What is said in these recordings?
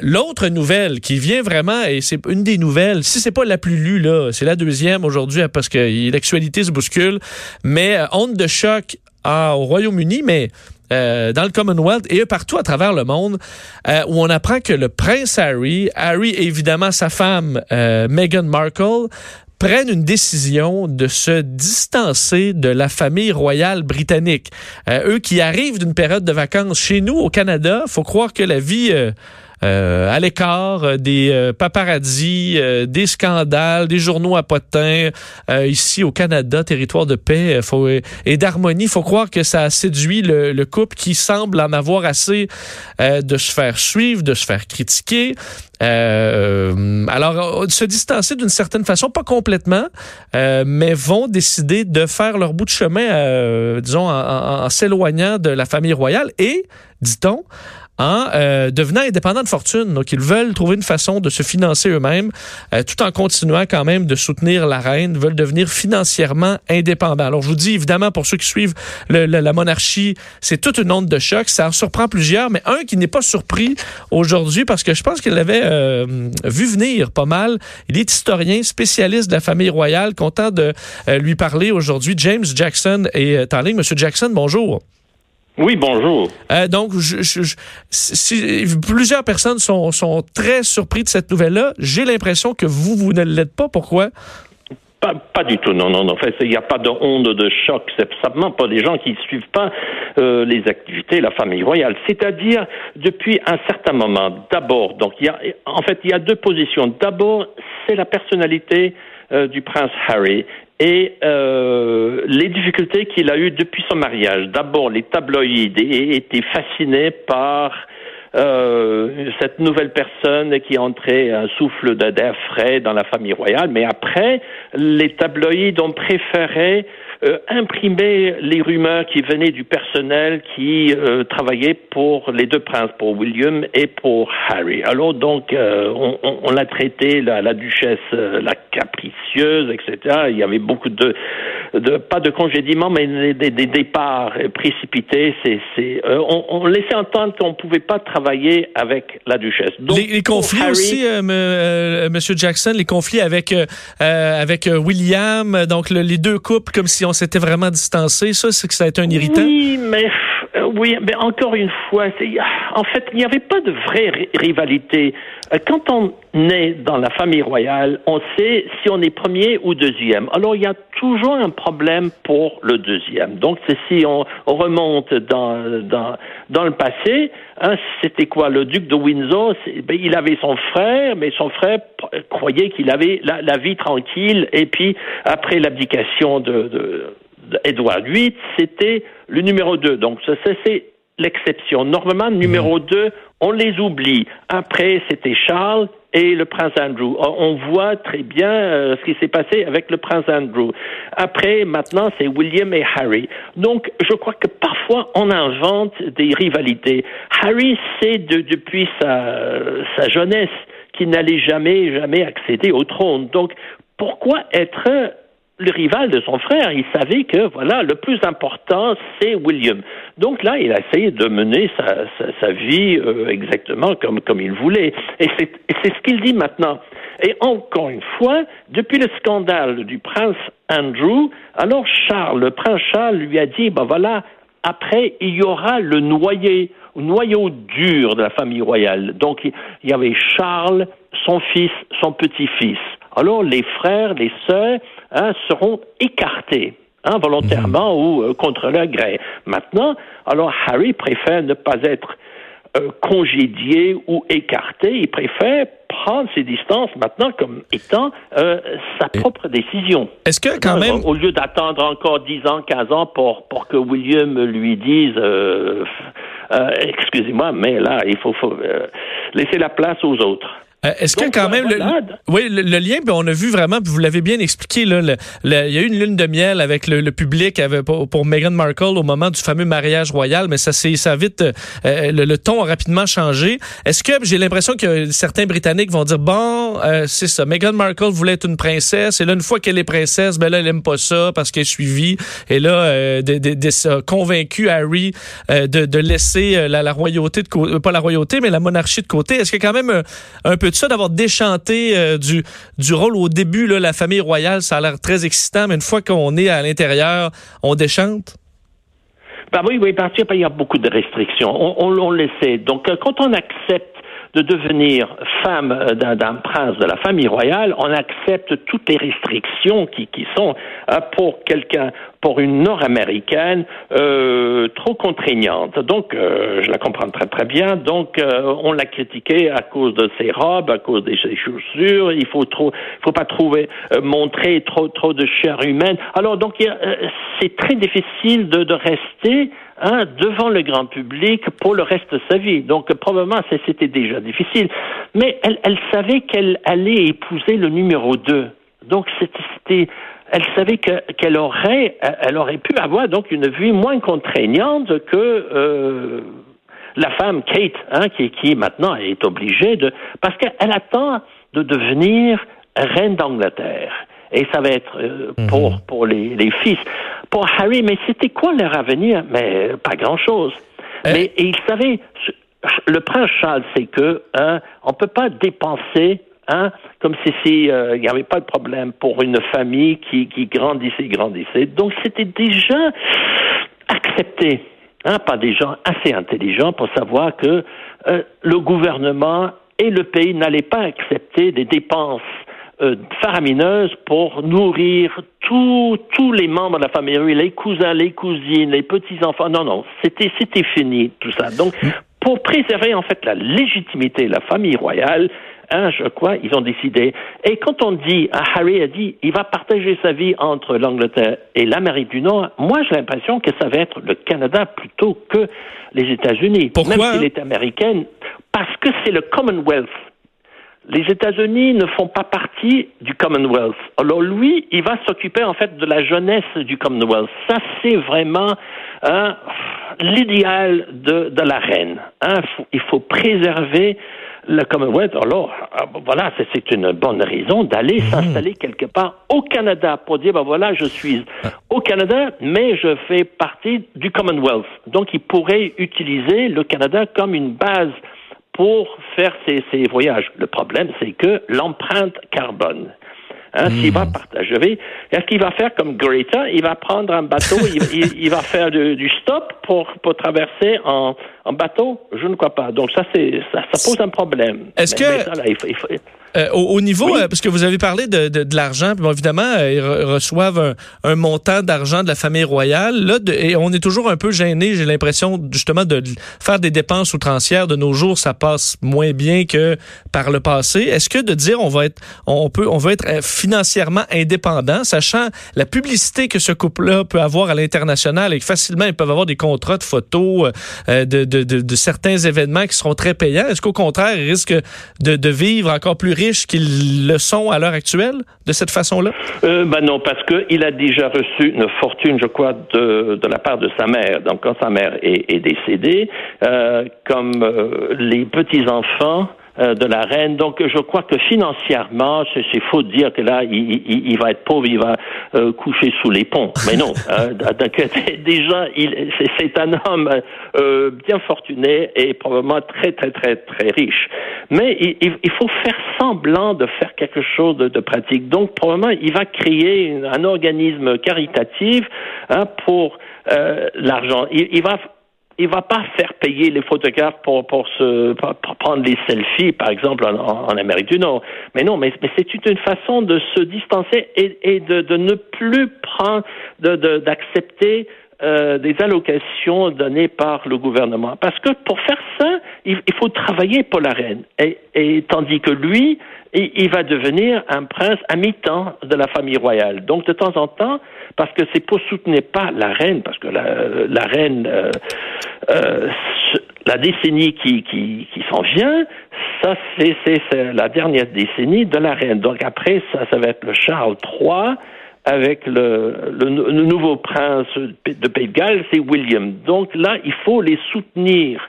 L'autre nouvelle qui vient vraiment, et c'est une des nouvelles, si c'est pas la plus lue, là, c'est la deuxième aujourd'hui parce que l'actualité se bouscule, mais euh, honte de choc au Royaume-Uni, mais euh, dans le Commonwealth et partout à travers le monde, euh, où on apprend que le prince Harry, Harry et évidemment sa femme Meghan Markle, prennent une décision de se distancer de la famille royale britannique. eux qui arrivent d'une période de vacances chez nous au Canada, faut croire que la vie euh, à l'écart euh, des euh, paparazzis, des scandales, des journaux à potins ici au Canada, territoire de paix faut, et d'harmonie. Faut croire que ça a séduit le, couple qui semble en avoir assez de se faire suivre, de se faire critiquer. alors, se distancer d'une certaine façon, pas complètement, mais vont décider de faire leur bout de chemin, disons, en s'éloignant de la famille royale et, dit-on, en euh, devenant indépendants de fortune. Donc, ils veulent trouver une façon de se financer eux-mêmes, euh, tout en continuant quand même de soutenir la reine, veulent devenir financièrement indépendants. Alors, je vous dis, évidemment, pour ceux qui suivent la monarchie, c'est toute une onde de choc. Ça en surprend plusieurs, mais un qui n'est pas surpris aujourd'hui, parce que je pense qu'il l'avait euh, vu venir pas mal. Il est historien, spécialiste de la famille royale, content de lui parler aujourd'hui. James Jackson est en ligne. Monsieur Jackson, bonjour. Oui, bonjour. Euh, donc, je, si, plusieurs personnes sont, sont très surpris de cette nouvelle-là. J'ai l'impression que vous, vous ne l'êtes pas. Pourquoi? Pas, pas, du tout, non, non, non. En fait, il n'y a pas de onde de choc. C'est simplement pas des gens qui ne suivent pas euh, les activités de la famille royale. C'est-à-dire, depuis un certain moment, d'abord, donc il y a, en fait, il y a deux positions. D'abord, c'est la personnalité euh, du prince Harry et euh, les difficultés qu'il a eues depuis son mariage. D'abord, les tabloïds étaient fascinés par euh, cette nouvelle personne qui entrait un souffle d'air frais dans la famille royale, mais après, les tabloïds ont préféré euh, imprimer les rumeurs qui venaient du personnel qui euh, travaillait pour les deux princes, pour William et pour Harry. Alors donc, euh, on, on, l'a traité la, la duchesse la capricieuse, etc. Il y avait beaucoup de, de pas de congédiements, mais des, des, départs précipités. C'est, c'est, on, on, laissait entendre qu'on pouvait pas travailler avec la duchesse. Donc, les, conflits aussi, Monsieur Jackson, les conflits avec avec William, donc les deux couples, comme si on s'était vraiment distancé. Ça, c'est que ça a été un irritant. Oui, mais euh, oui, mais encore une fois, en fait, il n'y avait pas de vraie rivalité. Euh, quand on est dans la famille royale, on sait si on est premier ou deuxième. Alors, il y a toujours un problème pour le deuxième. Donc, si on, remonte dans, dans, dans le passé, hein, c'était quoi Le duc de Windsor, ben, il avait son frère, mais son frère croyait qu'il avait la, vie tranquille. Et puis, après l'abdication de, de, Édouard VIII, c'était le numéro 2. Donc, ça, c'est l'exception. Normalement, numéro 2, mhm. on les oublie. Après, c'était Charles et le prince Andrew. On voit très bien euh, ce qui s'est passé avec le prince Andrew. Après, maintenant, c'est William et Harry. Donc, je crois que parfois, on invente des rivalités. Harry sait depuis sa, sa jeunesse qu'il n'allait jamais, jamais accéder au trône. Donc, pourquoi être le rival de son frère. Il savait que, voilà, le plus important, c'est William. Donc là, il a essayé de mener sa, sa, vie euh, exactement comme, comme il voulait. Et c'est ce qu'il dit maintenant. Et encore une fois, depuis le scandale du prince Andrew, alors Charles, le prince Charles lui a dit, ben voilà, après, il y aura le noyer, noyau dur de la famille royale. Donc, il y avait Charles, son fils, son petit-fils. Alors, les frères, les sœurs, hein, seront écartés. Hein, volontairement mhm. ou euh, contre leur gré. Maintenant, alors Harry préfère ne pas être euh, congédié ou écarté, il préfère prendre ses distances maintenant comme étant euh, sa propre décision. Est-ce que quand même... Au lieu d'attendre encore 10 ans, 15 ans pour, pour que William lui dise... excusez-moi, mais là, il faut, faut laisser la place aux autres. Euh, est-ce que quand même, le, oui, le, lien, puis on a vu vraiment, vous l'avez bien expliqué, là, il y a eu une lune de miel avec le, public avec, pour, Meghan Markle au moment du fameux mariage royal, mais ça c'est ça vite, euh, euh, le, ton a rapidement changé. Est-ce que j'ai l'impression que certains Britanniques vont dire bon, c'est ça, Meghan Markle voulait être une princesse, et là une fois qu'elle est princesse, ben là elle aime pas ça parce qu'elle est suivie, et là de, convaincu Harry de, de laisser la, la royauté de côté, pas la royauté, mais la monarchie de côté. Est-ce a quand même un peu de ça d'avoir déchanté euh, du, du rôle au début, là, la famille royale, ça a l'air très excitant, mais une fois qu'on est à l'intérieur, on déchante? Ben oui, oui, parce qu'il y a beaucoup de restrictions. On, on, on le sait. Donc, euh, quand on accepte de devenir femme d'un prince de la famille royale, on accepte toutes les restrictions qui, qui sont euh, pour quelqu'un, pour une Nord-américaine, euh, trop contraignantes. Donc, euh, je la comprends très très bien. Donc, euh, on l'a critiqué à cause de ses robes, à cause de ses chaussures. Il faut trop, faut pas trouver, montrer trop trop de chair humaine. Alors, donc, c'est très difficile de, de rester Hein, devant le grand public pour le reste de sa vie. Donc probablement c'était déjà difficile. Mais elle, elle savait qu'elle allait épouser le numéro 2. Donc c'était elle savait qu'elle aurait elle aurait pu avoir donc une vie moins contraignante que euh, la femme Kate, hein, qui, qui maintenant est obligée de parce qu'elle attend de devenir reine d'Angleterre et ça va être euh, mhm. pour pour les, les, fils. Pour Harry, mais c'était quoi leur avenir? Mais pas grand-chose. Euh. Mais et il savait, le prince Charles, c'est que hein, on peut pas dépenser Hein, comme si il euh, n'y avait pas de problème pour une famille qui, qui grandissait, grandissait. Donc c'était déjà accepté hein, par des gens assez intelligents pour savoir que le gouvernement et le pays n'allaient pas accepter des dépenses euh, faramineuse pour nourrir tous tous les membres de la famille, les cousins, les cousines, les petits-enfants. Non, non, c'était c'était fini tout ça. Donc, pour préserver en fait la légitimité de la famille royale, hein, je crois, ils ont décidé. Et quand on dit, ah, Harry a dit, il va partager sa vie entre l'Angleterre et l'Amérique du Nord, moi j'ai l'impression que ça va être le Canada plutôt que les États-Unis. Pourquoi? Même s'il est américain, parce que c'est le Commonwealth les États-Unis ne font pas partie du Commonwealth. Alors lui, il va s'occuper en fait de la jeunesse du Commonwealth. Ça, c'est vraiment hein, l'idéal de, de, la reine. Hein. Il faut préserver le Commonwealth. Alors, ah, voilà, c'est une bonne raison d'aller mmh. s'installer quelque part au Canada pour dire, ben voilà, je suis au Canada, mais je fais partie du Commonwealth. Donc, il pourrait utiliser le Canada comme une base pour faire ces, voyages. Le problème, c'est que l'empreinte carbone, hein, s'il va hmm. partager, est-ce qu'il va faire comme Greta? Il va prendre un bateau, il, va faire du, stop pour, pour traverser en, en, bateau? Je ne crois pas. Donc ça, c'est ça, ça, pose un problème. Est-ce que... Euh, au, niveau, euh, parce que vous avez parlé de, de, de l'argent, bon, évidemment, euh, ils reçoivent un, un montant d'argent de la famille royale. Là, et on est toujours un peu gêné, j'ai l'impression, justement, de faire des dépenses outrancières. De nos jours, ça passe moins bien que par le passé. Est-ce que de dire on va être, on peut, on va être financièrement indépendant, sachant la publicité que ce couple-là peut avoir à l'international et que facilement ils peuvent avoir des contrats de photos de, de, de, de, certains événements qui seront très payants. Est-ce qu'au contraire, ils risquent de, de vivre encore plus qu'ils le sont à l'heure actuelle de cette façon-là? Euh, ben non, parce qu'il a déjà reçu une fortune, je crois, de, la part de sa mère. Donc quand sa mère est, est décédée, euh, comme euh, les petits-enfants euh, de la reine. Donc, je crois que financièrement, c'est faux de dire que là, il, il, va être pauvre, il va euh, coucher sous les ponts. Mais non, euh, déjà, c'est un homme euh, bien fortuné et probablement très, très, très, très riche. Mais il, il faut faire semblant de faire quelque chose de, de pratique. Donc, probablement, il va créer un organisme caritatif hein, pour l'argent. Il, il va il va pas faire payer les photographes pour, pour, se, prendre les selfies, par exemple, en, Amérique du Nord. Mais non, mais, c'est une façon de se distancer et, de, ne plus prendre, d'accepter euh, des allocations données par le gouvernement. Parce que pour faire ça, il, faut travailler pour la reine. Et tandis que lui, il va devenir un prince à mi-temps de la famille royale. Donc de temps en temps, parce que c'est pour soutenir pas la reine, parce que la, reine, euh, euh, la décennie qui, qui, qui s'en vient, ça c'est la dernière décennie de la reine. Donc après, ça, ça va être le Charles III avec le, le, nouveau prince de Pays de Galles, c'est William. Donc là, il faut les soutenir,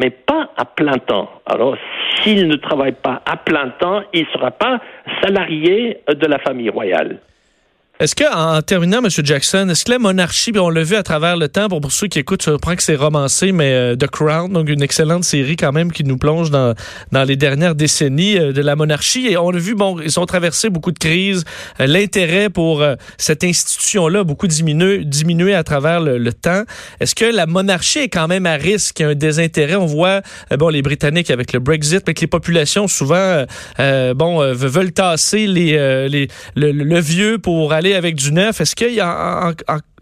mais pas à plein temps. Alors, s'il ne travaille pas à plein temps, il ne sera pas salarié de la famille royale. Est-ce que, en terminant, M. Jackson, est-ce que la monarchie, on l'a vu à travers le temps, pour ceux qui écoutent, je comprends que c'est romancé, mais euh, The Crown, donc une excellente série quand même qui nous plonge dans, dans les dernières décennies euh, de la monarchie. Et on a vu, bon, ils ont traversé beaucoup de crises. Euh, l'intérêt pour cette institution-là beaucoup diminué, diminué à travers le, temps. Est-ce que la monarchie est quand même à risque, un désintérêt? On voit, bon, les Britanniques avec le Brexit, mais que les populations souvent, bon, veulent tasser les, les le, le vieux pour aller avec du neuf. Est-ce qu'il y a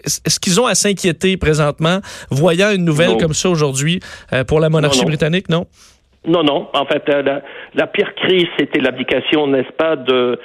est-ce qu'ils ont à s'inquiéter présentement, voyant une nouvelle comme ça aujourd'hui euh, pour la monarchie britannique, non? Non, non. En fait, euh, la, la pire crise, c'était l'abdication, n'est-ce pas, de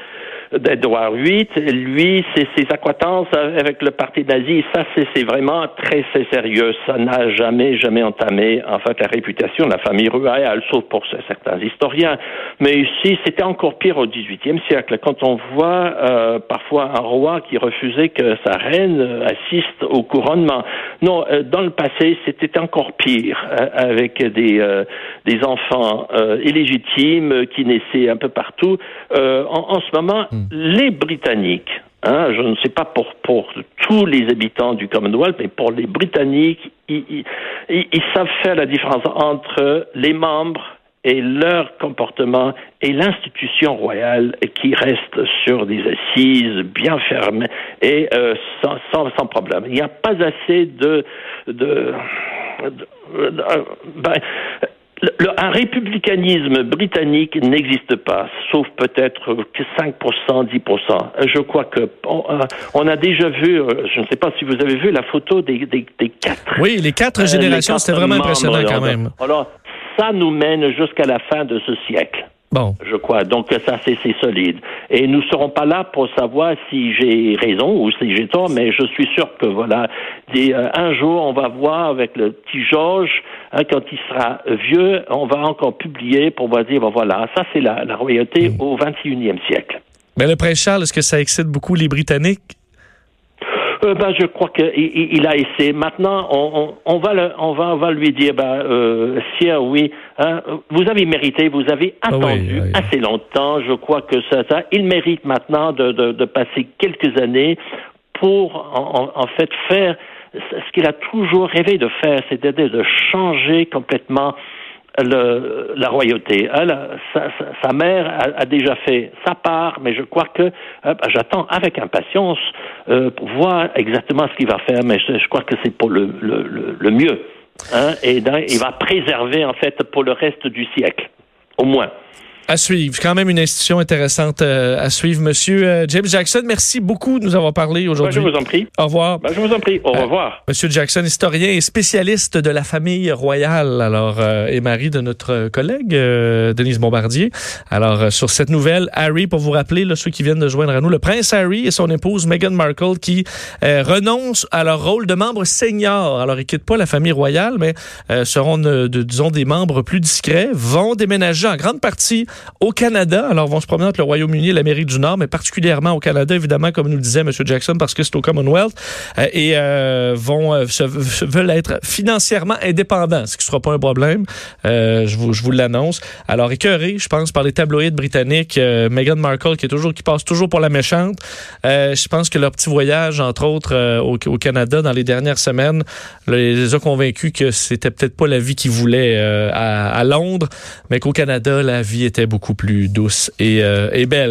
d'Edouard VIII. Lui, c'est ses acquaintances avec le parti nazi. Ça, c'est vraiment très, sérieux. Ça n'a jamais, jamais entamé, en fait, la réputation de la famille royale, sauf pour certains historiens. Mais ici, c'était encore pire au XVIIIe siècle. Quand on voit euh, parfois un roi qui refusait que sa reine assiste au couronnement. Non, euh, dans le passé, c'était encore pire, euh, avec des, des enfants illégitimes qui naissaient un peu partout. En, en, ce moment, les Britanniques, hein, je ne sais pas pour, pour tous les habitants du Commonwealth, mais pour les Britanniques, ils, savent faire la différence entre les membres et leur comportement et l'institution royale qui reste sur des assises bien fermées et euh, sans, sans, problème. Il n'y a pas assez de, de, ben, le, un républicanisme britannique n'existe pas, sauf peut-être que 5%, 10%. Je crois que on, euh, a déjà vu, euh, je ne sais pas si vous avez vu la photo des, des, des quatre. Oui, les quatre euh, générations, c'était vraiment impressionnant quand même. Alors, ça nous mène jusqu'à la fin de ce siècle. Bon. Je crois. Donc ça, c'est solide. Et nous ne serons pas là pour savoir si j'ai raison ou si j'ai tort, mais je suis sûr que voilà, euh, un jour, on va voir avec le petit Georges, hein, quand il sera vieux, on va encore publier pour voir dire, ben voilà, ça c'est la, la royauté mm. au 21e siècle. Mais le prince Charles, est-ce que ça excite beaucoup les Britanniques? Euh, ben, je crois qu'il il a essayé. Maintenant, on, on, va le, on va, on va lui dire, ben, euh, sire, oui, hein, vous avez mérité, vous avez ah attendu assez longtemps. Je crois que ça, ça, il mérite maintenant de, de, de passer quelques années pour, en, en fait, faire ce qu'il a toujours rêvé de faire, c'est-à-dire de changer complètement le, la royauté. sa, sa, mère a, déjà fait sa part, mais je crois que euh, j'attends avec impatience euh, pour voir exactement ce qu'il va faire, mais je, crois que c'est pour le, le, le mieux. Hein, et il va préserver en fait pour le reste du siècle, au moins. À suivre. Quand même une institution intéressante euh, à suivre. Monsieur euh, James Jackson, merci beaucoup de nous avoir parlé aujourd'hui. Ben, je vous en prie. Au revoir. Ben, je vous en prie. Au euh, revoir. Monsieur Jackson, historien et spécialiste de la famille royale, alors et mari de notre collègue Denise Bombardier. Alors sur cette nouvelle, Harry, pour vous rappeler, là, ceux qui viennent de joindre à nous, le prince Harry et son épouse Meghan Markle qui renoncent à leur rôle de membre senior. Alors ils quittent pas la famille royale, mais seront, de, disons, des membres plus discrets, vont déménager en grande partie au Canada. Alors, vont se promener entre le Royaume-Uni et l'Amérique du Nord, mais particulièrement au Canada, évidemment, comme nous le disait M. Jackson, parce que c'est au Commonwealth, euh, et euh, vont euh, se, veulent être financièrement indépendants, ce qui ne sera pas un problème. je vous, je vous l'annonce. Alors, écœuré, je pense, par les tabloïds britanniques, Meghan Markle, qui est toujours, qui passe toujours pour la méchante. je pense que leur petit voyage, entre autres, au, au, Canada dans les dernières semaines, les a convaincus que c'était peut-être pas la vie qu'ils voulaient à, à Londres, mais qu'au Canada, la vie était beaucoup plus douce et, euh, belle.